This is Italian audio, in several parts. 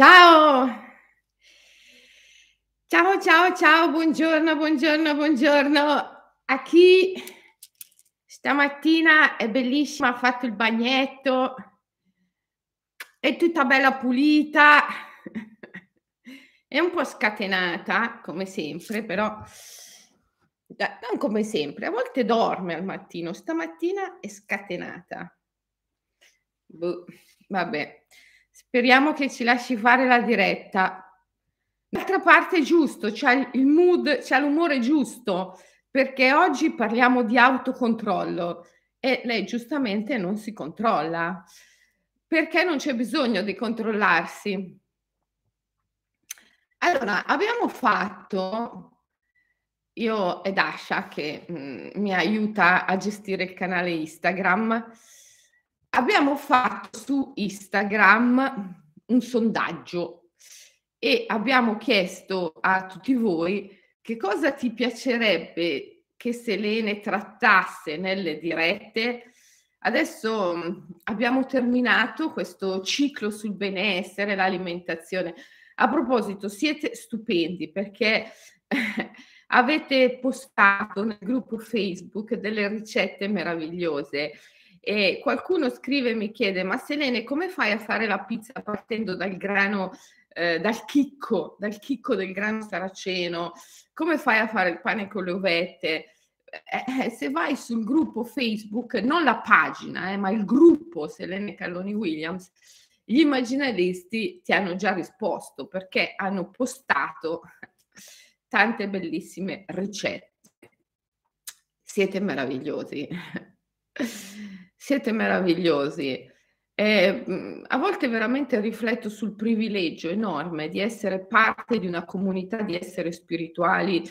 Ciao! Ciao, ciao, ciao, buongiorno, buongiorno, buongiorno. A chi stamattina è bellissima, ha fatto il bagnetto, è tutta bella pulita, è un po' scatenata, come sempre, però non come sempre, a volte dorme al mattino, stamattina è scatenata. Boh, vabbè. Speriamo che ci lasci fare la diretta. D'altra parte è giusto, c'è il mood, c'è l'umore giusto, perché oggi parliamo di autocontrollo e lei giustamente non si controlla. Perché non c'è bisogno di controllarsi? Allora, abbiamo fatto, io ed Asha che mh, mm, mi aiuta a gestire il canale Instagram, abbiamo fatto su Instagram un sondaggio e abbiamo chiesto a tutti voi che cosa ti piacerebbe che Selene trattasse nelle dirette. Adesso mm, abbiamo terminato questo ciclo sul benessere, l'alimentazione. A proposito, siete stupendi perché avete postato nel gruppo Facebook delle ricette meravigliose e qualcuno scrive e mi chiede, ma Selene, come fai a fare la pizza partendo dal grano, eh, dal chicco, dal chicco del grano saraceno? Come fai a fare il pane con le uvette? Eh, eh se vai sul gruppo Facebook, non la pagina, eh, ma il gruppo Selene Calloni Williams, gli immaginalisti ti hanno già risposto perché hanno postato tante bellissime ricette. Siete meravigliosi. Siete meravigliosi. E, mhmm, a volte veramente rifletto sul privilegio enorme di essere parte di una comunità di esseri spirituali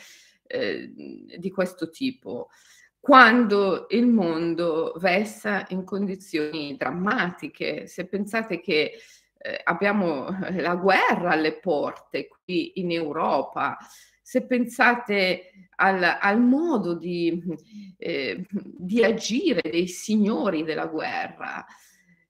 eh, di questo tipo, quando il mondo versa in condizioni drammatiche. Se pensate che eh, abbiamo la guerra alle porte qui in Europa, se pensate al, al modo di, eh, di, agire dei signori della guerra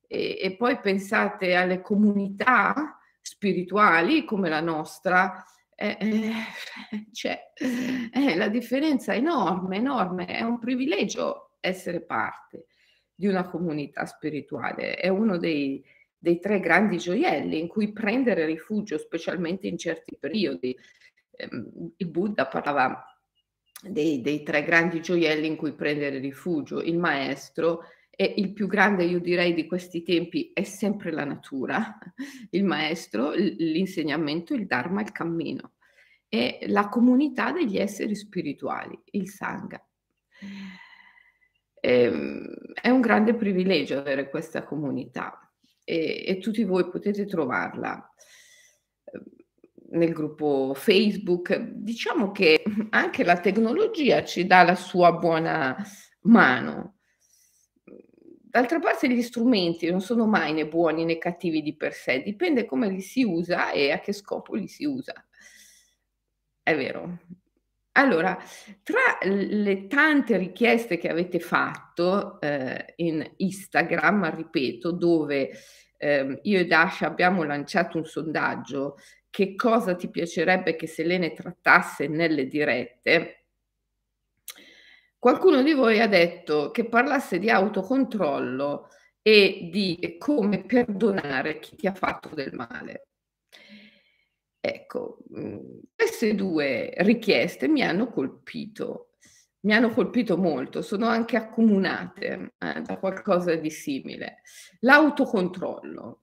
e, e poi pensate alle comunità spirituali come la nostra, eh, eh, cioè, eh, la differenza è enorme, enorme, è un privilegio essere parte di una comunità spirituale, è uno dei, dei tre grandi gioielli in cui prendere rifugio, specialmente in certi periodi il Buddha parlava dei, dei, tre grandi gioielli in cui prendere rifugio, il maestro e il più grande, io direi, di questi tempi è sempre la natura, il maestro, l'insegnamento, il Dharma, il cammino e la comunità degli esseri spirituali, il Sangha. Ehm, è un grande privilegio avere questa comunità e, e tutti voi potete trovarla nel gruppo Facebook. Diciamo che anche la tecnologia ci dà la sua buona mano. D'altra parte gli strumenti non sono mai né buoni né cattivi di per sé, dipende come li si usa e a che scopo li si usa. È vero. Allora, tra le tante richieste che avete fatto eh, in Instagram, ripeto, dove eh, io e Dasha abbiamo lanciato un sondaggio che cosa ti piacerebbe che Selene trattasse nelle dirette, qualcuno di voi ha detto che parlasse di autocontrollo e di come perdonare chi ti ha fatto del male. Ecco, mhmm, queste due richieste mi hanno colpito, mi hanno colpito molto, sono anche accomunate eh, da qualcosa di simile. L'autocontrollo.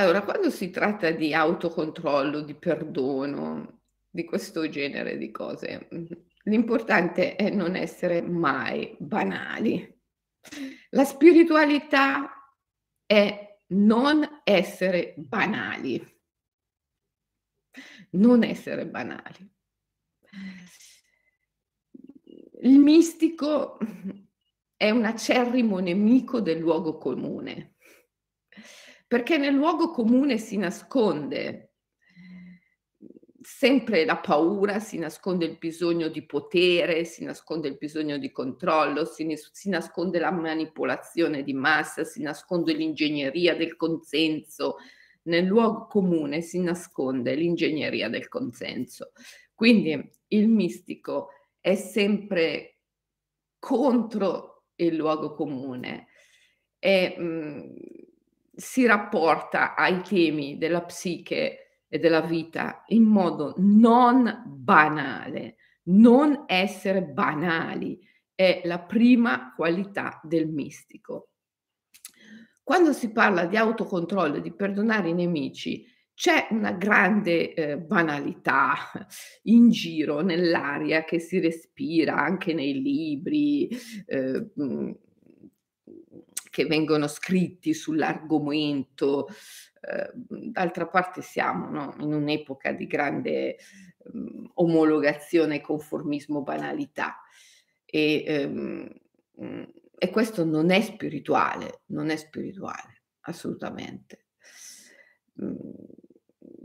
Allora, quando si tratta di autocontrollo, di perdono, di questo genere di cose, l'importante è non essere mai banali. La spiritualità è non essere banali. Non essere banali. Il mistico è un acerrimo nemico del luogo comune perché nel luogo comune si nasconde sempre la paura, si nasconde il bisogno di potere, si nasconde il bisogno di controllo, si, si nasconde la manipolazione di massa, si nasconde l'ingegneria del consenso. Nel luogo comune si nasconde l'ingegneria del consenso. Quindi il mistico è sempre contro il luogo comune e mh, mm, si rapporta ai temi della psiche e della vita in modo non banale. Non essere banali è la prima qualità del mistico. Quando si parla di autocontrollo e di perdonare i nemici, c'è una grande eh, banalità in giro nell'aria che si respira anche nei libri eh, che vengono scritti sull'argomento eh, d'altra parte siamo no, in un'epoca di grande um, omologazione conformismo banalità e, um, e questo non è spirituale, non è spirituale, assolutamente. Um,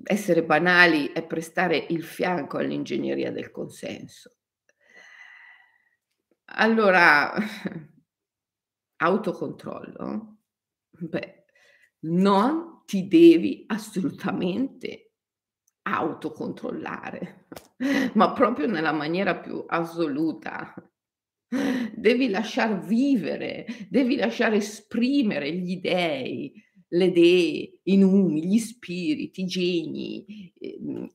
essere banali è prestare il fianco all'ingegneria del consenso. Allora, autocontrollo? Beh, non ti devi assolutamente autocontrollare, ma proprio nella maniera più assoluta. Devi lasciar vivere, devi lasciare esprimere gli dei, le dee, i numi, gli spiriti, i geni ehm,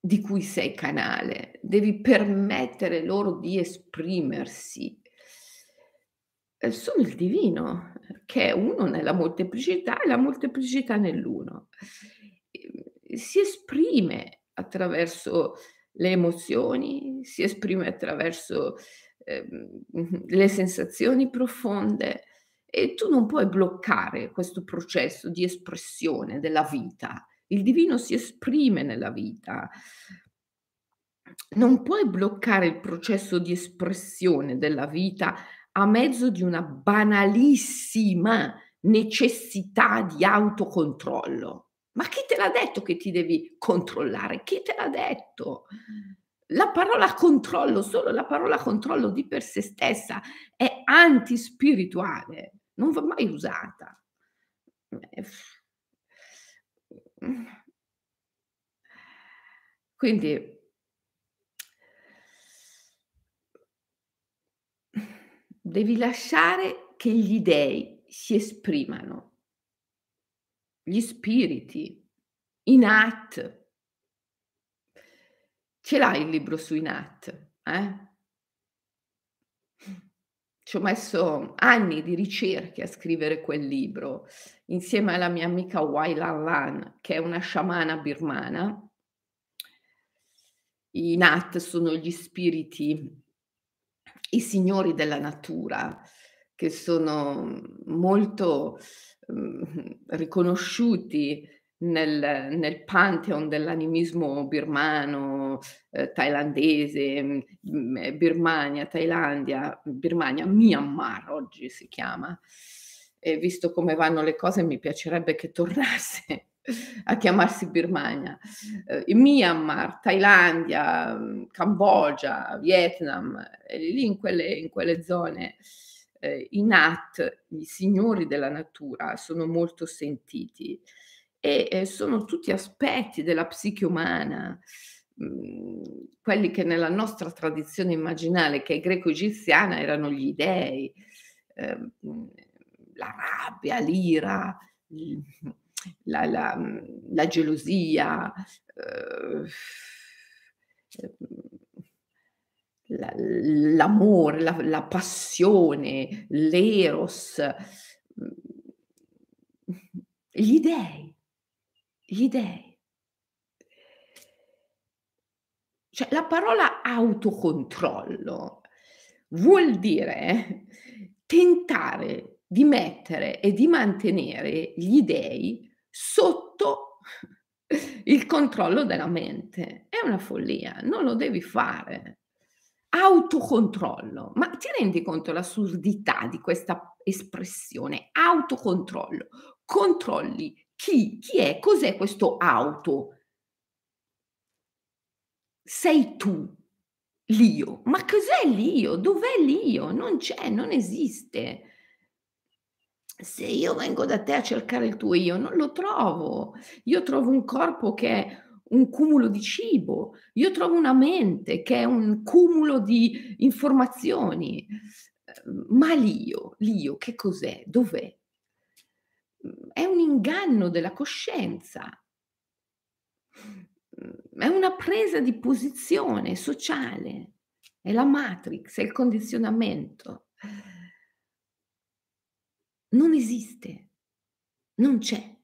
di cui sei canale. Devi permettere loro di esprimersi sono il divino, che è uno nella molteplicità e la molteplicità nell'uno. Ehm, si esprime attraverso le emozioni, si esprime attraverso ehm, le sensazioni profonde e tu non puoi bloccare questo processo di espressione della vita. Il divino si esprime nella vita. Non puoi bloccare il processo di espressione della vita a mezzo di una banalissima necessità di autocontrollo. Ma chi te l'ha detto che ti devi controllare? Chi te l'ha detto? La parola controllo, solo la parola controllo di per sé stessa è antispirituale, non va mai usata. Quindi devi lasciare che gli dei si esprimano, gli spiriti, i Nat. Ce l'hai il libro sui Nat? Eh? Ci ho messo anni di ricerche a scrivere quel libro, insieme alla mia amica Wai Lan Lan, che è una sciamana birmana. I Nat sono gli spiriti i signori della natura, che sono molto mh, riconosciuti nel, nel, pantheon dell'animismo birmano, eh, thailandese, mh, Birmania, Thailandia, Birmania, Myanmar oggi si chiama. E visto come vanno le cose, mi piacerebbe che tornasse a chiamarsi Birmania, eh, Myanmar, Thailandia, Cambogia, Vietnam, lì in quelle, in quelle zone eh, i Nat, i signori della natura, sono molto sentiti e sono tutti aspetti della psiche umana, mh, mm, quelli che nella nostra tradizione immaginale, che è greco-egiziana, erano gli dei, ehm, la rabbia, l'ira, la, la, mhmm, la gelosia, eh, la, l'amore, la, passione, l'eros, mhmm, gli dei, gli dei. Cioè, la parola autocontrollo vuol dire tentare di mettere e di mantenere gli dei sotto il controllo della mente. È una follia, non lo devi fare. Autocontrollo, ma ti rendi conto l'assurdità di questa espressione? Autocontrollo, controlli chi, chi è? Cos'è questo auto? Sei tu, l'io. Ma cos'è l'io? Dov'è l'io? Non c'è, non esiste. Se io vengo da te a cercare il tuo io, non lo trovo. Io trovo un corpo che è un cumulo di cibo, io trovo una mente che è un cumulo di informazioni. Ma l'io, l'io che cos'è? Dov'è? È un inganno della coscienza, è una presa di posizione sociale, è la matrix, è il condizionamento. Non esiste, non c'è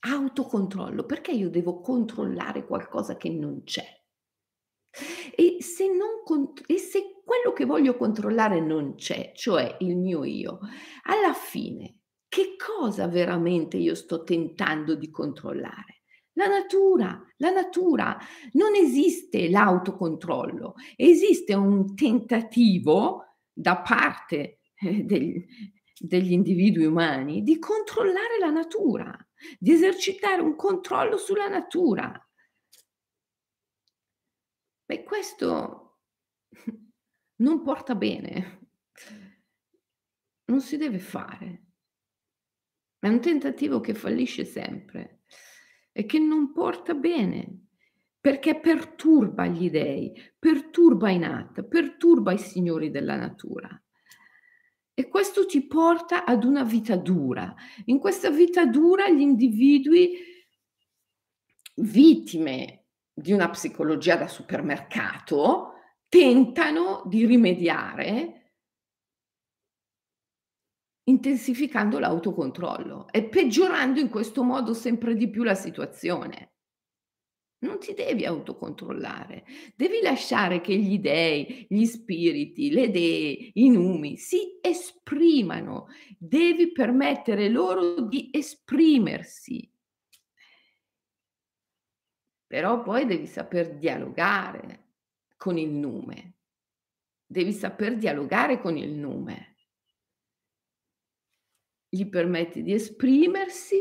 autocontrollo. Perché io devo controllare qualcosa che non c'è? E se, non e se quello che voglio controllare non c'è, cioè il mio io, alla fine che cosa veramente io sto tentando di controllare? La natura, la natura. Non esiste l'autocontrollo, esiste un tentativo da parte eh, degli, degli individui umani di controllare la natura, di esercitare un controllo sulla natura. Beh, questo non porta bene, non si deve fare. È un tentativo che fallisce sempre e che non porta bene, perché perturba gli dei, perturba i nat, perturba i signori della natura. E questo ti porta ad una vita dura. In questa vita dura gli individui vittime di una psicologia da supermercato tentano di rimediare intensificando l'autocontrollo e peggiorando in questo modo sempre di più la situazione. Non ti devi autocontrollare, devi lasciare che gli dei, gli spiriti, le dee, i numi si esprimano, devi permettere loro di esprimersi. Però poi devi saper dialogare con il nume, devi saper dialogare con il nume gli permetti di esprimersi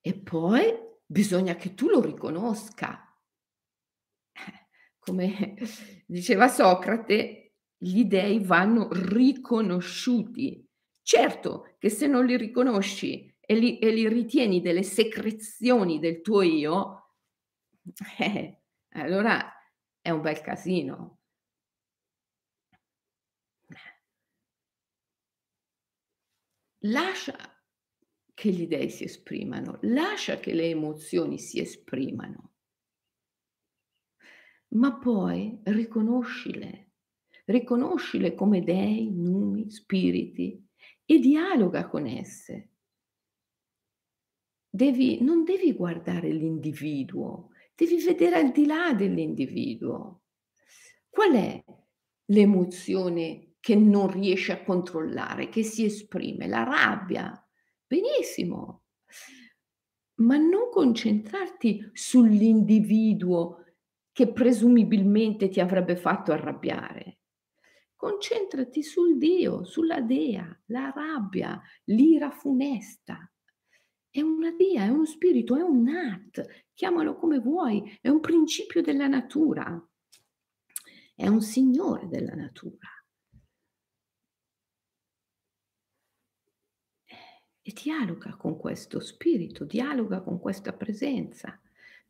e poi bisogna che tu lo riconosca. Come diceva Socrate, gli dei vanno riconosciuti. Certo che se non li riconosci e li, e li ritieni delle secrezioni del tuo io, eh, allora è un bel casino. Lascia che gli dei si esprimano, lascia che le emozioni si esprimano, ma poi riconoscile, riconoscile come dei, numi, spiriti e dialoga con esse. Devi, non devi guardare l'individuo, devi vedere al di là dell'individuo. Qual è l'emozione che non riesce a controllare, che si esprime, la rabbia. Benissimo, ma non concentrarti sull'individuo che presumibilmente ti avrebbe fatto arrabbiare. Concentrati sul Dio, sulla Dea, la rabbia, l'ira funesta. È una Dea, è uno spirito, è un Nat, chiamalo come vuoi, è un principio della natura, è un signore della natura. E dialoga con questo spirito, dialoga con questa presenza,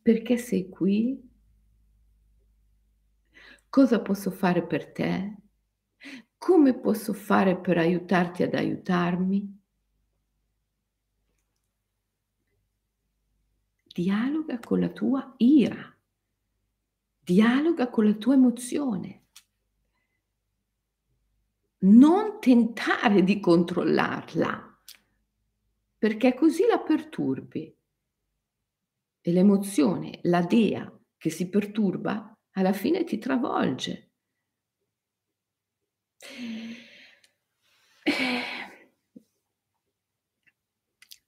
perché sei qui. Cosa posso fare per te? Come posso fare per aiutarti ad aiutarmi? Dialoga con la tua ira, dialoga con la tua emozione. Non tentare di controllarla perché così la perturbi. E l'emozione, la dea che si perturba, alla fine ti travolge.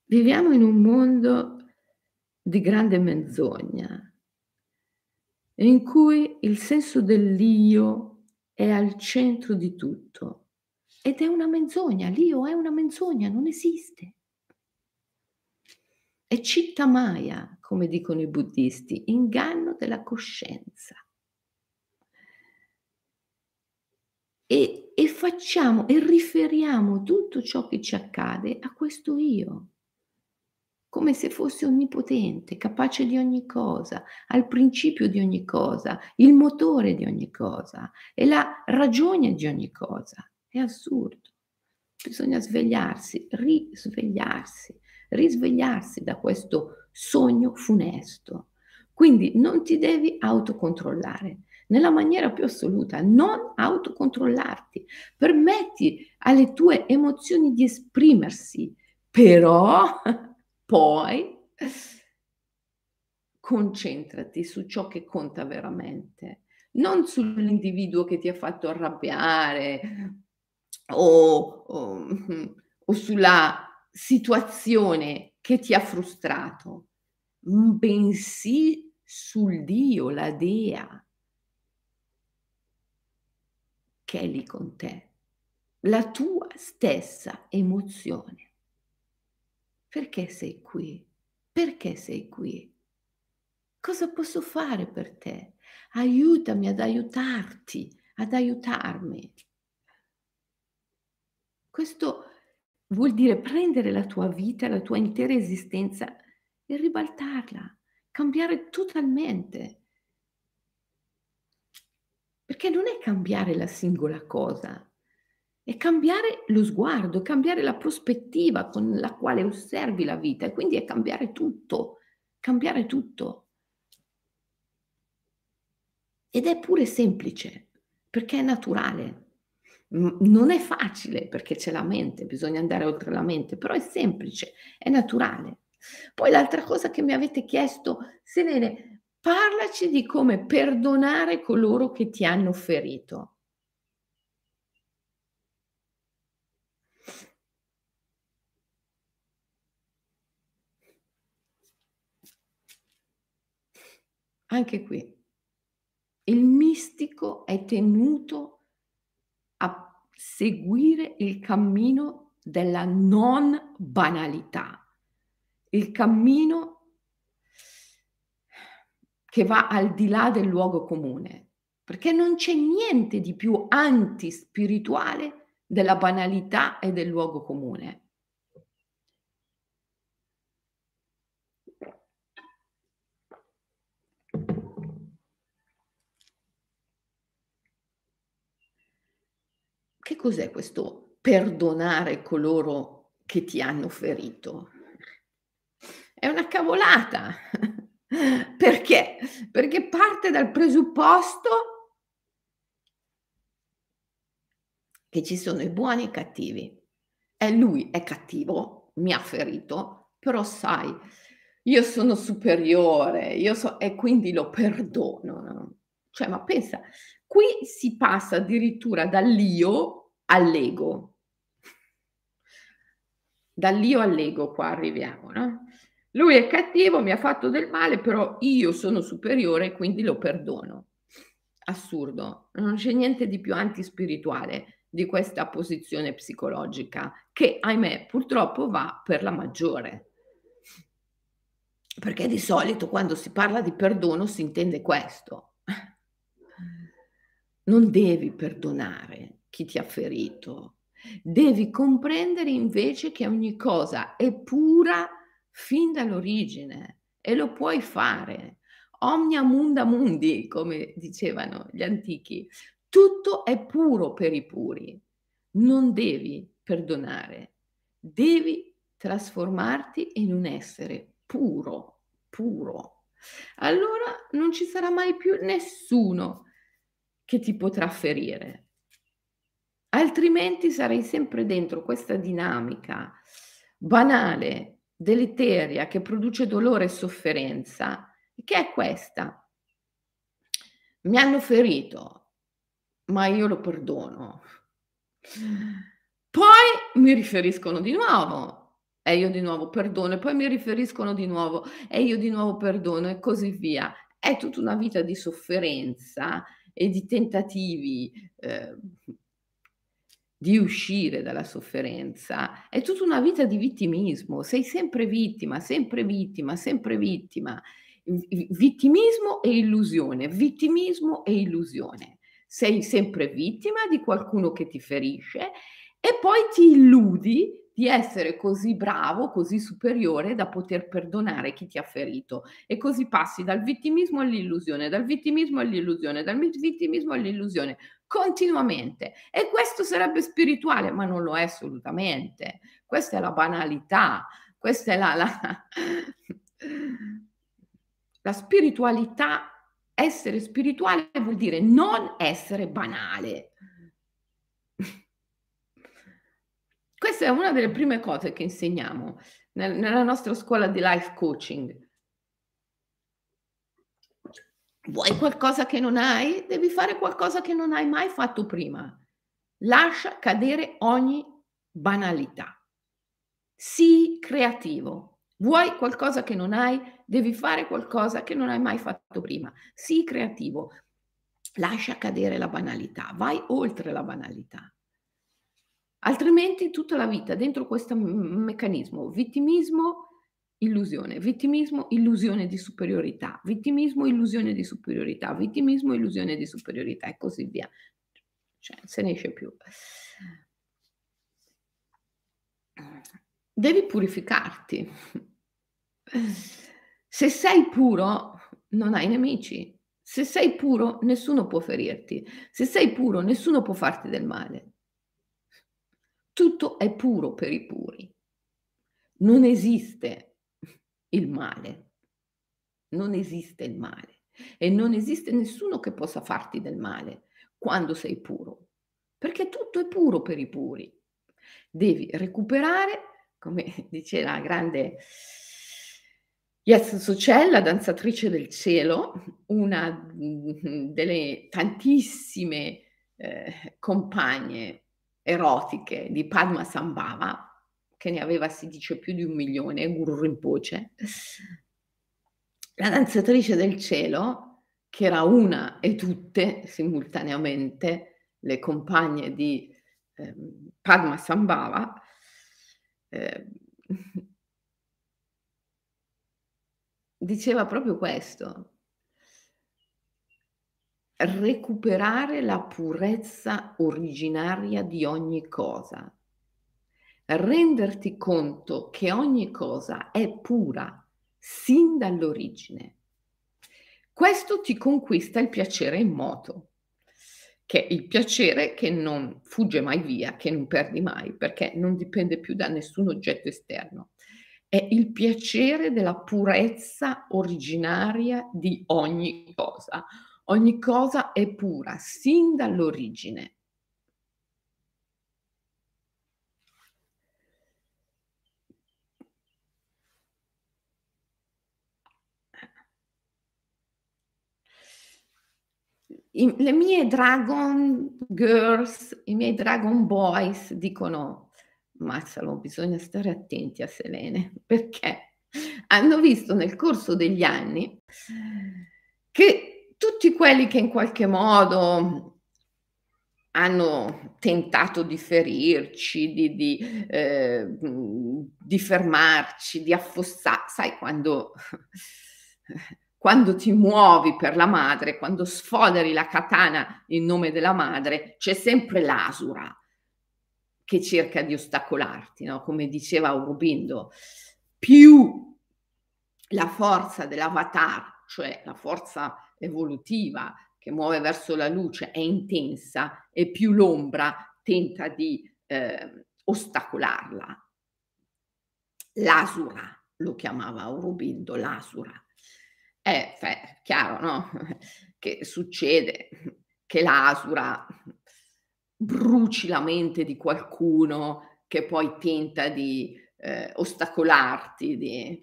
Viviamo in un mondo di grande menzogna, in cui il senso dell'io è al centro di tutto. Ed è una menzogna, l'io è una menzogna, non esiste. È citta maya, come dicono i buddisti, inganno della coscienza. E, e facciamo e riferiamo tutto ciò che ci accade a questo io come se fosse onnipotente, capace di ogni cosa, al principio di ogni cosa, il motore di ogni cosa, è la ragione di ogni cosa. È assurdo. Bisogna svegliarsi, risvegliarsi, risvegliarsi da questo sogno funesto. Quindi non ti devi autocontrollare nella maniera più assoluta, non autocontrollarti. Permetti alle tue emozioni di esprimersi, però poi concentrati su ciò che conta veramente, non sull'individuo che ti ha fatto arrabbiare o, o, o sulla situazione che ti ha frustrato, bensì sul Dio, la Dea, che è lì con te, la tua stessa emozione. Perché sei qui? Perché sei qui? Cosa posso fare per te? Aiutami ad aiutarti, ad aiutarmi. Questo vuol dire prendere la tua vita, la tua intera esistenza e ribaltarla, cambiare totalmente. Perché non è cambiare la singola cosa, è cambiare lo sguardo, cambiare la prospettiva con la quale osservi la vita e quindi è cambiare tutto, cambiare tutto. Ed è pure semplice, perché è naturale. Non è facile perché c'è la mente, bisogna andare oltre la mente, però è semplice, è naturale. Poi l'altra cosa che mi avete chiesto, Selene, parlaci di come perdonare coloro che ti hanno ferito. Anche qui, il mistico è tenuto seguire il cammino della non banalità, il cammino che va al di là del luogo comune, perché non c'è niente di più antispirituale della banalità e del luogo comune. Che cos'è questo perdonare coloro che ti hanno ferito? È una cavolata. Perché? Perché parte dal presupposto che ci sono i buoni e i cattivi. E lui è cattivo, mi ha ferito, però sai, io sono superiore, io so, e quindi lo perdono. No? Cioè, ma pensa, qui si passa addirittura dall'io all'ego. Dall'io all'ego qua arriviamo, no? Lui è cattivo, mi ha fatto del male, però io sono superiore, quindi lo perdono. Assurdo, non c'è niente di più antispirituale di questa posizione psicologica che, ahimè, purtroppo va per la maggiore. Perché di solito quando si parla di perdono si intende questo. Non devi perdonare chi ti ha ferito, devi comprendere invece che ogni cosa è pura fin dall'origine e lo puoi fare. Omnia munda mundi, come dicevano gli antichi. Tutto è puro per i puri. Non devi perdonare, devi trasformarti in un essere puro, puro. Allora non ci sarà mai più nessuno che ti potrà ferire. Altrimenti sarei sempre dentro questa dinamica banale, deleteria, che produce dolore e sofferenza, che è questa. Mi hanno ferito, ma io lo perdono. Poi mi riferiscono di nuovo e io di nuovo perdono, e poi mi riferiscono di nuovo e io di nuovo perdono e così via. È tutta una vita di sofferenza e di tentativi eh, di uscire dalla sofferenza è tutta una vita di vittimismo, sei sempre vittima, sempre vittima, sempre vittima. Vittimismo e illusione, vittimismo e illusione. Sei sempre vittima di qualcuno che ti ferisce e poi ti illudi di essere così bravo, così superiore da poter perdonare chi ti ha ferito e così passi dal vittimismo all'illusione, dal vittimismo all'illusione, dal vittimismo all'illusione continuamente. E questo sarebbe spirituale, ma non lo è assolutamente. Questa è la banalità, questa è la, la, la spiritualità. Essere spirituale vuol dire non essere banale. Questa è una delle prime cose che insegniamo nel, nella nostra scuola di life coaching. Vuoi qualcosa che non hai? Devi fare qualcosa che non hai mai fatto prima. Lascia cadere ogni banalità. Sii creativo. Vuoi qualcosa che non hai? Devi fare qualcosa che non hai mai fatto prima. Sii creativo. Lascia cadere la banalità. Vai oltre la banalità. Altrimenti tutta la vita dentro questo meccanismo, vittimismo, illusione, vittimismo, illusione di superiorità, vittimismo, illusione di superiorità, vittimismo, illusione di superiorità e così via. Cioè, se ne esce più. Devi purificarti. Se sei puro, non hai nemici. Se sei puro, nessuno può ferirti. Se sei puro, nessuno può farti del male. Tutto è puro per i puri. Non esiste il male. Non esiste il male e non esiste nessuno che possa farti del male quando sei puro, perché tutto è puro per i puri. Devi recuperare, come dice la grande Yes Socel, la danzatrice del cielo, una delle tantissime eh, compagne erotiche di Padma Sambhava, che ne aveva, si dice, più di un milione, Guru Rinpoche, la danzatrice del cielo, che era una e tutte simultaneamente le compagne di eh, Padma Sambhava, eh, diceva proprio questo, recuperare la purezza originaria di ogni cosa renderti conto che ogni cosa è pura sin dall'origine. Questo ti conquista il piacere in moto, che è il piacere che non fugge mai via, che non perdi mai, perché non dipende più da nessun oggetto esterno. È il piacere della purezza originaria di ogni cosa. Ogni cosa è pura sin dall'origine. I, le mie Dragon Girls, i miei Dragon Boys dicono, Mazzalo, bisogna stare attenti a Selene, perché hanno visto nel corso degli anni che tutti quelli che in qualche modo hanno tentato di ferirci, di, di, eh, di fermarci, di affossare, sai quando quando ti muovi per la madre, quando sfoderi la katana in nome della madre, c'è sempre l'asura che cerca di ostacolarti, no? come diceva Aurobindo, più la forza dell'avatar, cioè la forza evolutiva che muove verso la luce è intensa e più l'ombra tenta di eh, ostacolarla. L'asura lo chiamava Aurobindo, l'asura. Eh, chiaro, no? Che succede che l'asura bruci la mente di qualcuno che poi tenta di eh, ostacolarti, di...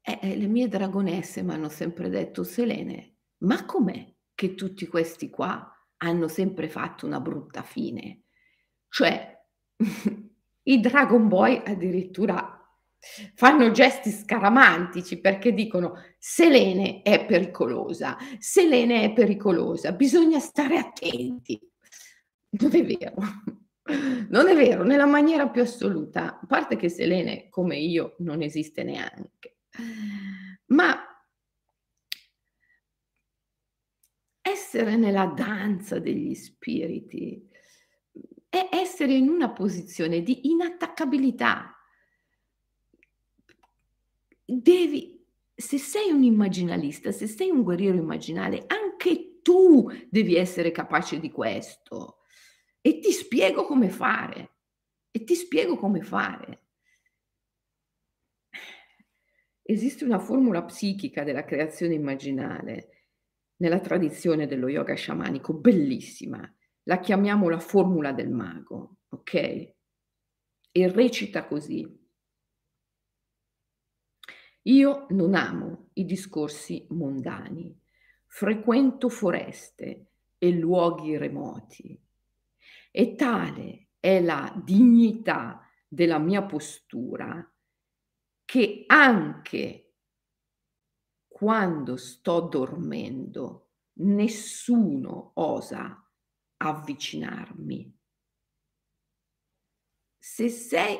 Eh, eh, le mie dragonesse mi hanno sempre detto, Selene, ma com'è che tutti questi qua hanno sempre fatto una brutta fine? Cioè, I Dragon Boy addirittura fanno gesti scaramantici perché dicono Selene è pericolosa, Selene è pericolosa, bisogna stare attenti. Non è vero, non è vero, nella maniera più assoluta, a parte che Selene come io non esiste neanche, ma essere nella danza degli spiriti è essere in una posizione di inattaccabilità devi, se sei un immaginalista, se sei un guerriero immaginale, anche tu devi essere capace di questo. E ti spiego come fare. E ti spiego come fare. Esiste una formula psichica della creazione immaginale nella tradizione dello yoga sciamanico, bellissima. La chiamiamo la formula del mago, ok? E recita così. Io non amo i discorsi mondani, frequento foreste e luoghi remoti e tale è la dignità della mia postura che anche quando sto dormendo nessuno osa avvicinarmi. Se sei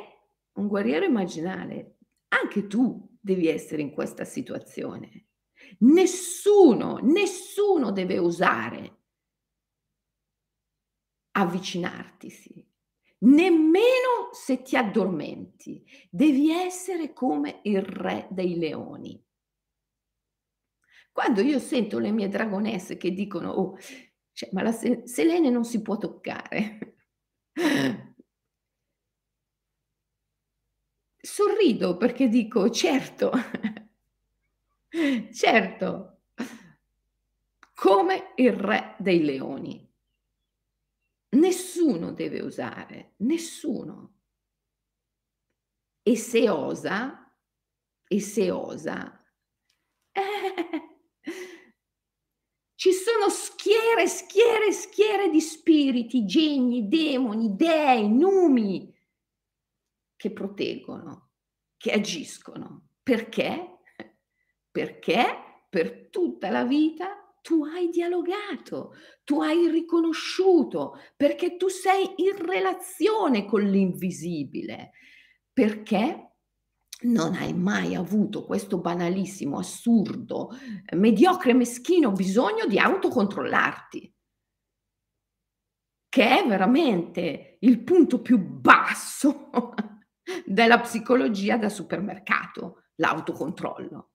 un guerriero immaginale, anche tu devi essere in questa situazione. Nessuno, nessuno deve osare avvicinartisi, nemmeno se ti addormenti. Devi essere come il re dei leoni. Quando io sento le mie dragonesse che dicono, oh, cioè, ma la Selene non si può toccare. sorrido perché dico certo, certo, come il re dei leoni. Nessuno deve usare, nessuno. E se osa, e se osa, eh, ci sono schiere, schiere, schiere di spiriti, geni, demoni, dei, numi che proteggono, che agiscono. Perché? Perché per tutta la vita tu hai dialogato, tu hai riconosciuto, perché tu sei in relazione con l'invisibile, perché non hai mai avuto questo banalissimo, assurdo, mediocre, meschino bisogno di autocontrollarti, che è veramente il punto più basso della psicologia da supermercato, l'autocontrollo.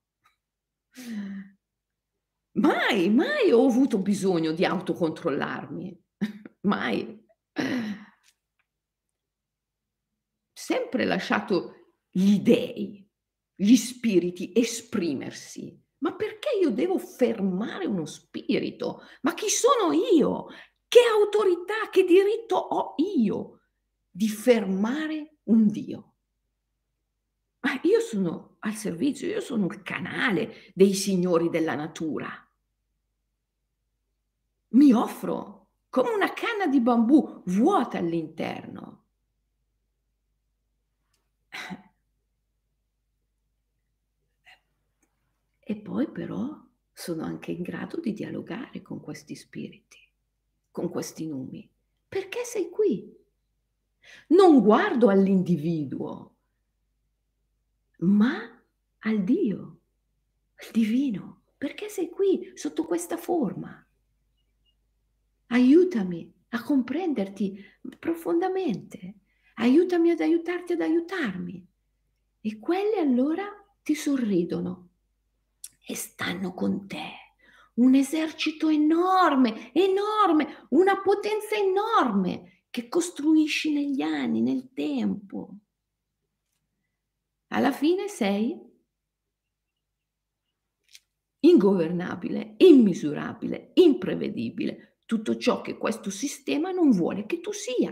Mai, mai ho avuto bisogno di autocontrollarmi, mai. Sempre lasciato gli dei, gli spiriti esprimersi. Ma perché io devo fermare uno spirito? Ma chi sono io? Che autorità, che diritto ho io di fermare un Dio. Ma io sono al servizio, io sono il canale dei signori della natura. Mi offro come una canna di bambù vuota all'interno. E poi però sono anche in grado di dialogare con questi spiriti, con questi numi. Perché sei qui? Non guardo all'individuo, ma al Dio, al divino. Perché sei qui sotto questa forma? Aiutami a comprenderti profondamente. Aiutami ad aiutarti ad aiutarmi. E quelli allora ti sorridono e stanno con te. Un esercito enorme, enorme, una potenza enorme che costruisci negli anni, nel tempo. Alla fine sei ingovernabile, immisurabile, imprevedibile, tutto ciò che questo sistema non vuole che tu sia.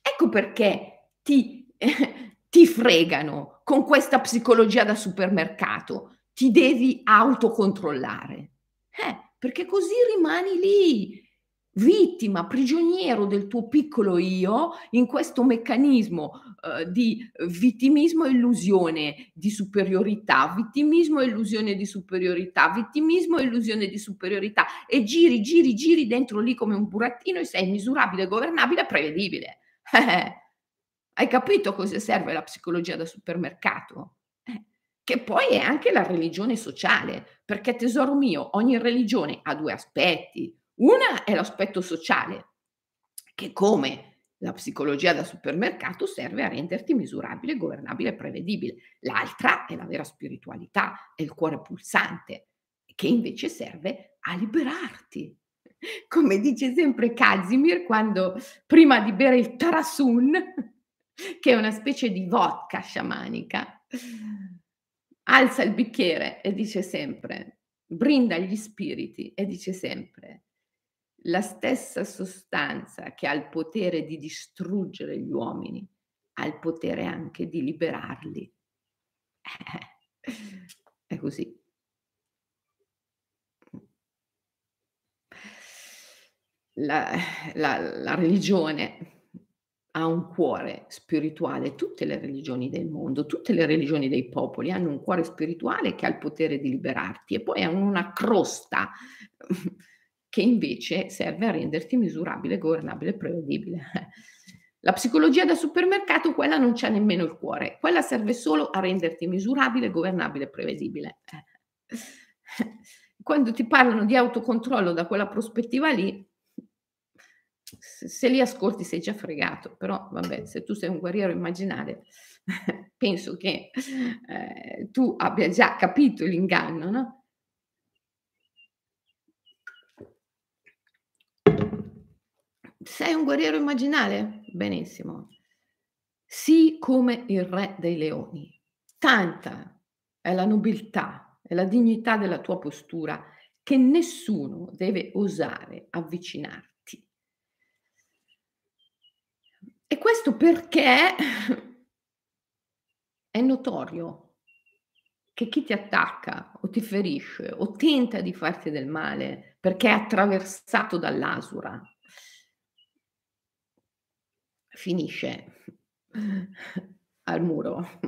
Ecco perché ti, eh, ti fregano con questa psicologia da supermercato, ti devi autocontrollare, eh, perché così rimani lì vittima, prigioniero del tuo piccolo io in questo meccanismo uh, di vittimismo e illusione di superiorità, vittimismo e illusione di superiorità, vittimismo e illusione di superiorità e giri, giri, giri dentro lì come un burattino e sei misurabile, governabile prevedibile. Hai capito cosa serve la psicologia da supermercato? Che poi è anche la religione sociale, perché tesoro mio, ogni religione ha due aspetti una è l'aspetto sociale, che come la psicologia da supermercato serve a renderti misurabile, governabile e prevedibile. L'altra è la vera spiritualità, è il cuore pulsante, che invece serve a liberarti. Come dice sempre Kazimir quando prima di bere il Tarasun, che è una specie di vodka sciamanica, alza il bicchiere e dice sempre, brinda gli spiriti e dice sempre, la stessa sostanza che ha il potere di distruggere gli uomini ha il potere anche di liberarli. è così. La, la, la, religione ha un cuore spirituale, tutte le religioni del mondo, tutte le religioni dei popoli hanno un cuore spirituale che ha il potere di liberarti e poi hanno una crosta che invece serve a renderti misurabile, governabile, prevedibile. La psicologia da supermercato, quella non c'è nemmeno il cuore, quella serve solo a renderti misurabile, governabile, prevedibile. Quando ti parlano di autocontrollo da quella prospettiva lì, se li ascolti sei già fregato, però vabbè, se tu sei un guerriero immaginale, penso che eh, tu abbia già capito l'inganno, no? Sei un guerriero immaginale? Benissimo. Sii come il re dei leoni. Tanta è la nobiltà e la dignità della tua postura che nessuno deve osare avvicinarti. E questo perché è notorio che chi ti attacca o ti ferisce o tenta di farti del male perché è attraversato dall'asura finisce al muro.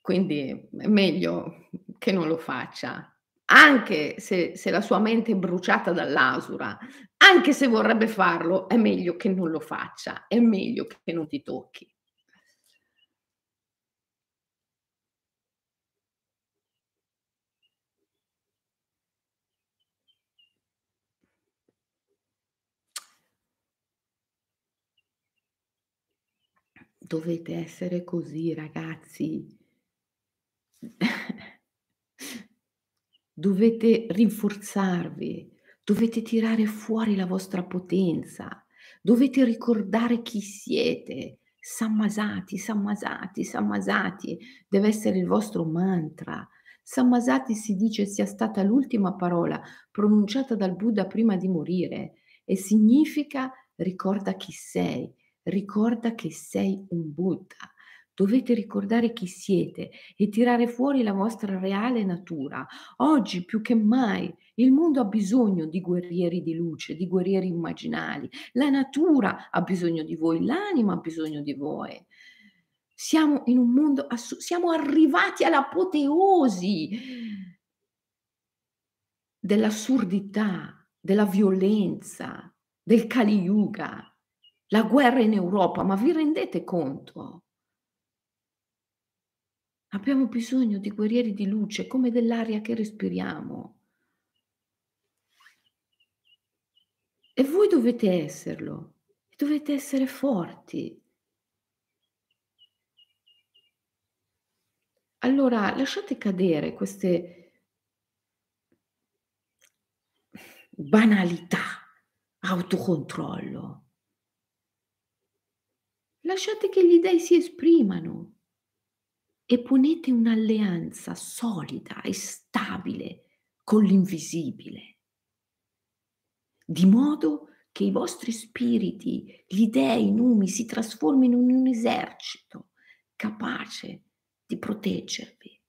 Quindi è meglio che non lo faccia, anche se, se, la sua mente è bruciata dall'asura, anche se vorrebbe farlo, è meglio che non lo faccia, è meglio che non ti tocchi. Dovete essere così, ragazzi. Dovete rinforzarvi, dovete tirare fuori la vostra potenza, dovete ricordare chi siete. Sammasati, sammasati, sammasati, deve essere il vostro mantra. Sammasati si dice sia stata l'ultima parola pronunciata dal Buddha prima di morire e significa ricorda chi sei, ricorda che sei un Buddha. Dovete ricordare chi siete e tirare fuori la vostra reale natura. Oggi più che mai il mondo ha bisogno di guerrieri di luce, di guerrieri immaginali. La natura ha bisogno di voi, l'anima ha bisogno di voi. Siamo in un mondo, ass- siamo arrivati all'apoteosi dell'assurdità, della violenza, del Kali Yuga la guerra in Europa, ma vi rendete conto? Abbiamo bisogno di guerrieri di luce come dell'aria che respiriamo. E voi dovete esserlo, dovete essere forti. Allora lasciate cadere queste banalità, autocontrollo. Lasciate che gli dei si esprimano e ponete un'alleanza solida e stabile con l'invisibile, di modo che i vostri spiriti, gli dei, i numi, si trasformino in un esercito capace di proteggervi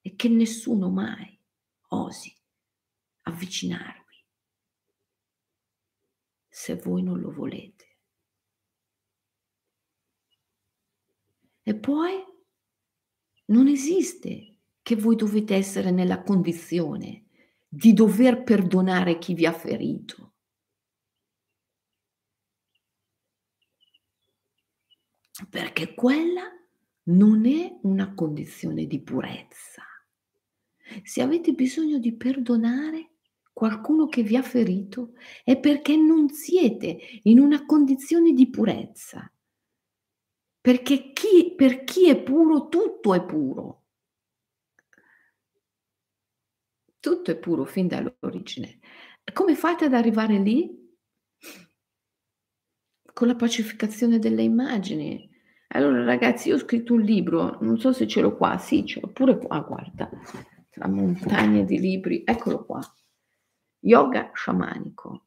e che nessuno mai osi avvicinarvi. se voi non lo volete. E poi non esiste che voi dovete essere nella condizione di dover perdonare chi vi ha ferito. Perché quella non è una condizione di purezza. Se avete bisogno di perdonare qualcuno che vi ha ferito, è perché non siete in una condizione di purezza. Perché chi, per chi è puro, tutto è puro. Tutto è puro fin dall'origine. Come fate ad arrivare lì? Con la pacificazione delle immagini. Allora ragazzi, io ho scritto un libro, non so se ce l'ho qua, sì, ce l'ho pure qua, guarda, tra montagne di libri, eccolo qua yoga sciamanico,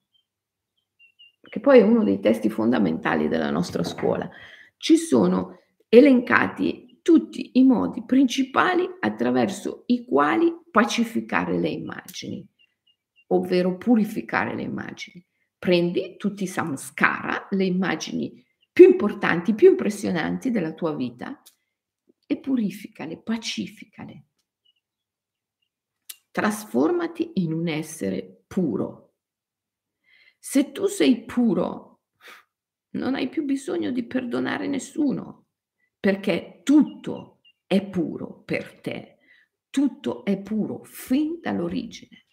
che poi è uno dei testi fondamentali della nostra scuola. Ci sono elencati tutti i modi principali attraverso i quali pacificare le immagini, ovvero purificare le immagini. Prendi tutti i samskara, le immagini più importanti, più impressionanti della tua vita e purificale, pacificale. Trasformati in un essere puro. Se tu sei puro, non hai più bisogno di perdonare nessuno, perché tutto è puro per te, tutto è puro fin dall'origine.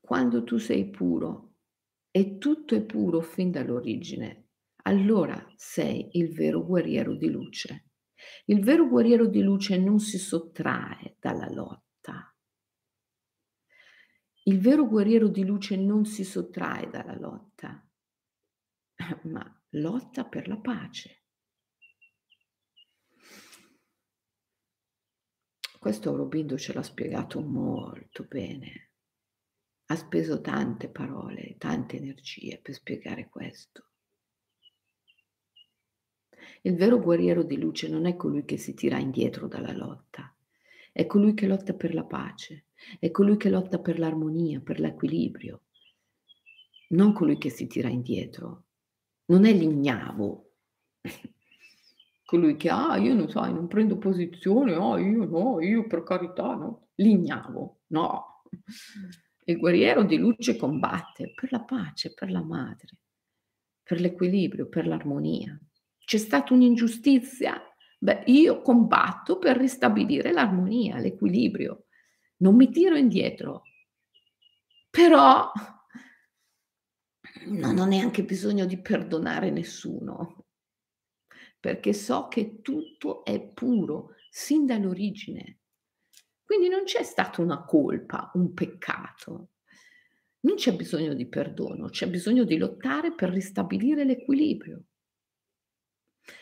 Quando tu sei puro, e tutto è puro fin dall'origine, allora sei il vero guerriero di luce. Il vero guerriero di luce non si sottrae dalla lotta. Il vero guerriero di luce non si sottrae dalla lotta, ma lotta per la pace. Questo Aurobindo ce l'ha spiegato molto bene ha speso tante parole, tante energie per spiegare questo. Il vero guerriero di luce non è colui che si tira indietro dalla lotta, è colui che lotta per la pace, è colui che lotta per l'armonia, per l'equilibrio, non colui che si tira indietro. Non è l'ignavo, colui che, ah, io non sai, non prendo posizione, ah, io no, io per carità, no. L'ignavo, no. Il guerriero di luce combatte per la pace, per la madre, per l'equilibrio, per l'armonia. C'è stata un'ingiustizia? Beh, io combatto per ristabilire l'armonia, l'equilibrio. Non mi tiro indietro. Però non ho neanche bisogno di perdonare nessuno, perché so che tutto è puro sin dall'origine. Quindi non c'è stata una colpa, un peccato. Non c'è bisogno di perdono, c'è bisogno di lottare per ristabilire l'equilibrio.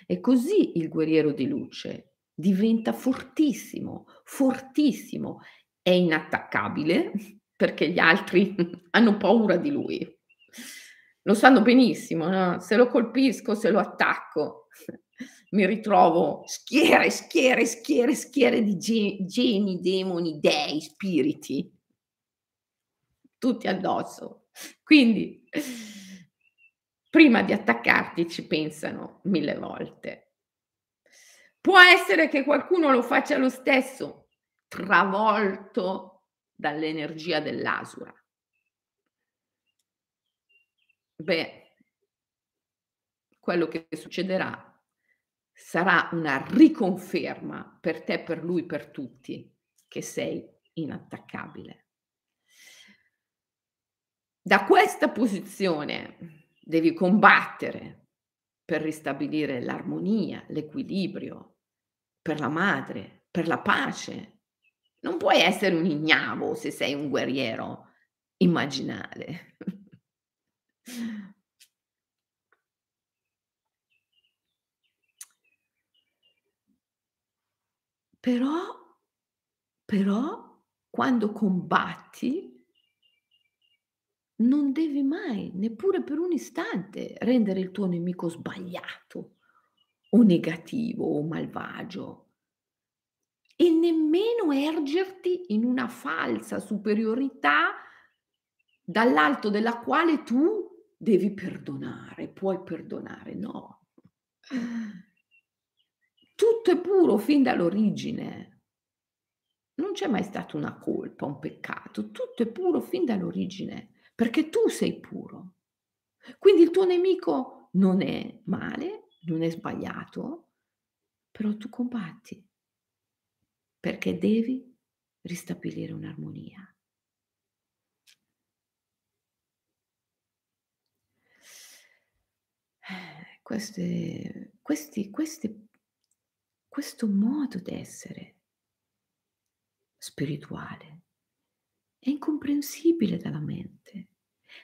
E così il guerriero di luce diventa fortissimo, fortissimo, è inattaccabile perché gli altri hanno paura di lui. Lo sanno benissimo, no? se lo colpisco, se lo attacco, mi ritrovo schiere, schiere, schiere, schiere di geni, demoni, dei, spiriti, tutti addosso. Quindi, prima di attaccarti ci pensano mille volte. Può essere che qualcuno lo faccia lo stesso, travolto dall'energia dell'asura. Beh, quello che succederà sarà una riconferma per te, per lui, per tutti, che sei inattaccabile. Da questa posizione devi combattere per ristabilire l'armonia, l'equilibrio, per la madre, per la pace. Non puoi essere un ignavo se sei un guerriero immaginale. Però però quando combatti non devi mai, neppure per un istante, rendere il tuo nemico sbagliato o negativo o malvagio. e nemmeno ergerti in una falsa superiorità dall'alto della quale tu devi perdonare, puoi perdonare, no. Tutto è puro fin dall'origine. Non c'è mai stata una colpa, un peccato, tutto è puro fin dall'origine, perché tu sei puro. Quindi il tuo nemico non è male, non è sbagliato, però tu combatti, perché devi ristabilire un'armonia. Queste, questi, questi, questo modo d'essere spirituale è incomprensibile dalla mente,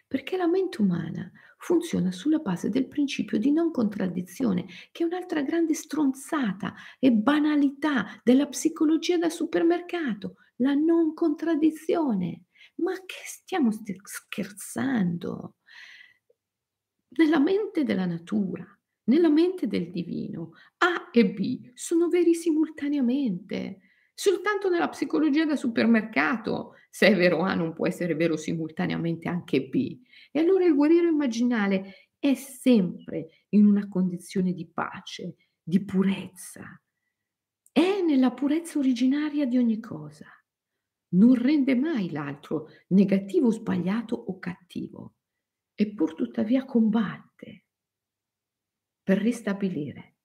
perché la mente umana funziona sulla base del principio di non contraddizione, che è un'altra grande stronzata e banalità della psicologia da supermercato, la non contraddizione. Ma che stiamo scherzando? Nella mente della natura nella mente del divino A e B sono veri simultaneamente. Soltanto nella psicologia da supermercato, se è vero A non può essere vero simultaneamente anche B. E allora il guerriero immaginale è sempre in una condizione di pace, di purezza. È nella purezza originaria di ogni cosa. Non rende mai l'altro negativo, sbagliato o cattivo. E pur tuttavia combatte per ristabilire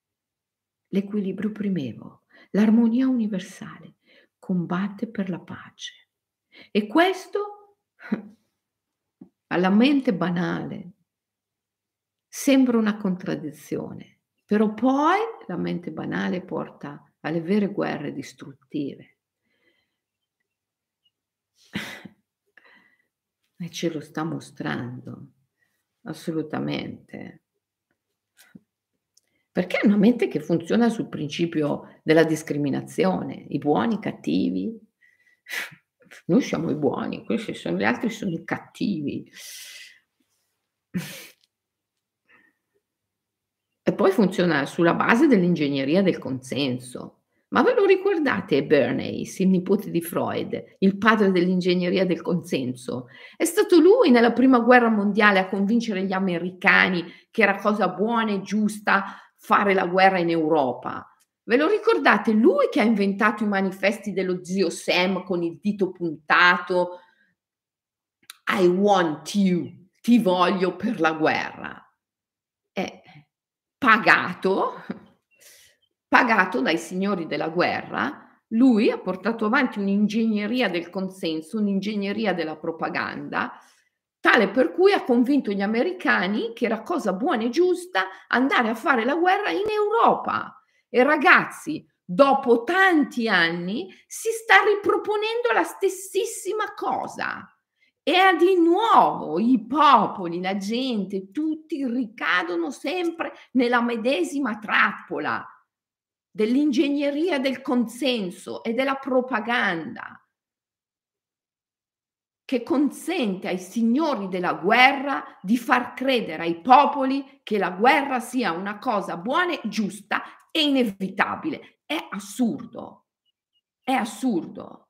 l'equilibrio primevo, l'armonia universale, combatte per la pace. E questo alla mente banale sembra una contraddizione, però poi la mente banale porta alle vere guerre distruttive. E ce lo sta mostrando, assolutamente. Perché è una mente che funziona sul principio della discriminazione, i buoni, i cattivi. Noi siamo i buoni, questi sono gli altri sono i cattivi. E poi funziona sulla base dell'ingegneria del consenso. Ma ve lo ricordate Bernays, il nipote di Freud, il padre dell'ingegneria del consenso? È stato lui nella prima guerra mondiale a convincere gli americani che era cosa buona e giusta fare la guerra in Europa. Ve lo ricordate? Lui che ha inventato i manifesti dello zio Sam con il dito puntato. I want you, ti voglio per la guerra. È pagato, pagato dai signori della guerra. Lui ha portato avanti un'ingegneria del consenso, un'ingegneria della propaganda tale per cui ha convinto gli americani che era cosa buona e giusta andare a fare la guerra in Europa. E ragazzi, dopo tanti anni si sta riproponendo la stessissima cosa. E di nuovo i popoli, la gente, tutti ricadono sempre nella medesima trappola dell'ingegneria del consenso e della propaganda che consente ai signori della guerra di far credere ai popoli che la guerra sia una cosa buona, giusta e inevitabile. È assurdo. È assurdo.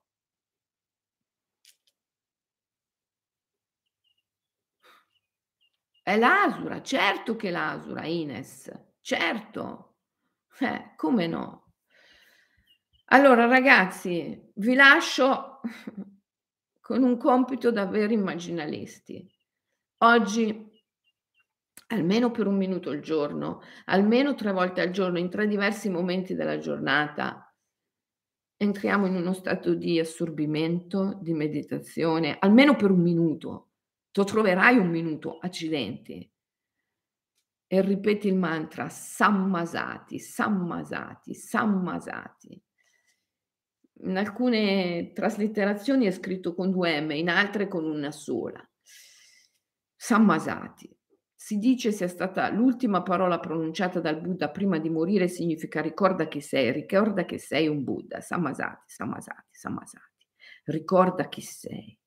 È l'asura, certo che l'asura, Ines, certo. Eh, come no? Allora ragazzi, vi lascio con un compito davvero immaginalisti. Oggi, almeno per un minuto al giorno, almeno tre volte al giorno, in tre diversi momenti della giornata, entriamo in uno stato di assorbimento, di meditazione, almeno per un minuto. Tu troverai un minuto, accidenti. E ripeti il mantra sammasati, sammasati, sammasati in alcune traslitterazioni è scritto con due M, in altre con una sola. Sammasati. Si dice sia stata l'ultima parola pronunciata dal Buddha prima di morire, significa ricorda che sei, ricorda che sei un Buddha. Sammasati, sammasati, sammasati. Ricorda chi sei.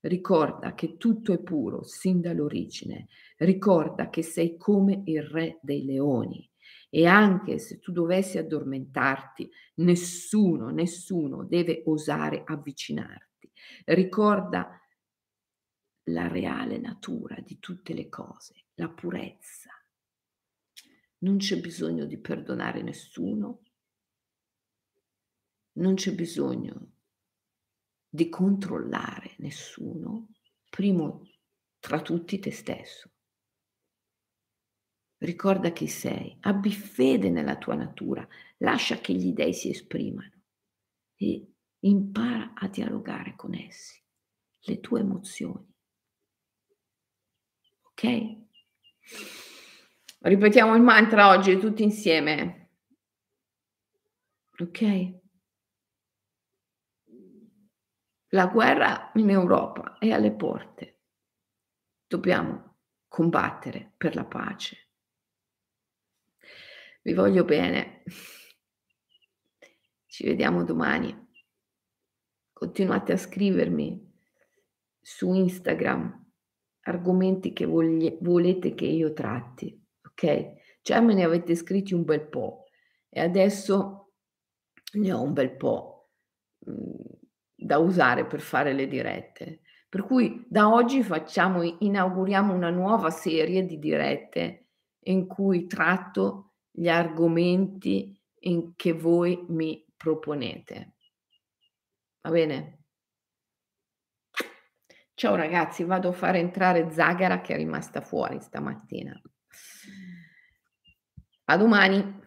Ricorda che tutto è puro sin dall'origine. Ricorda che sei come il re dei leoni E anche se tu dovessi addormentarti, nessuno, nessuno deve osare avvicinarti. Ricorda la reale natura di tutte le cose, la purezza. Non c'è bisogno di perdonare nessuno, non c'è bisogno di controllare nessuno, primo tra tutti te stesso. Ricorda chi sei, abbi fede nella tua natura, lascia che gli dei si esprimano e impara a dialogare con essi, le tue emozioni. Ok? Ripetiamo il mantra oggi tutti insieme. Ok? La guerra in Europa è alle porte. Dobbiamo combattere per la pace. Vi voglio bene. Ci vediamo domani. Continuate a scrivermi su Instagram argomenti che voglie, volete che io tratti, ok? Già me ne avete scritti un bel po' e adesso ne ho un bel po'. Mm, da usare per fare le dirette. Per cui da oggi facciamo, inauguriamo una nuova serie di dirette in cui tratto gli argomenti in che voi mi proponete. Va bene? Ciao ragazzi, vado a fare entrare Zagara che è rimasta fuori stamattina. A domani.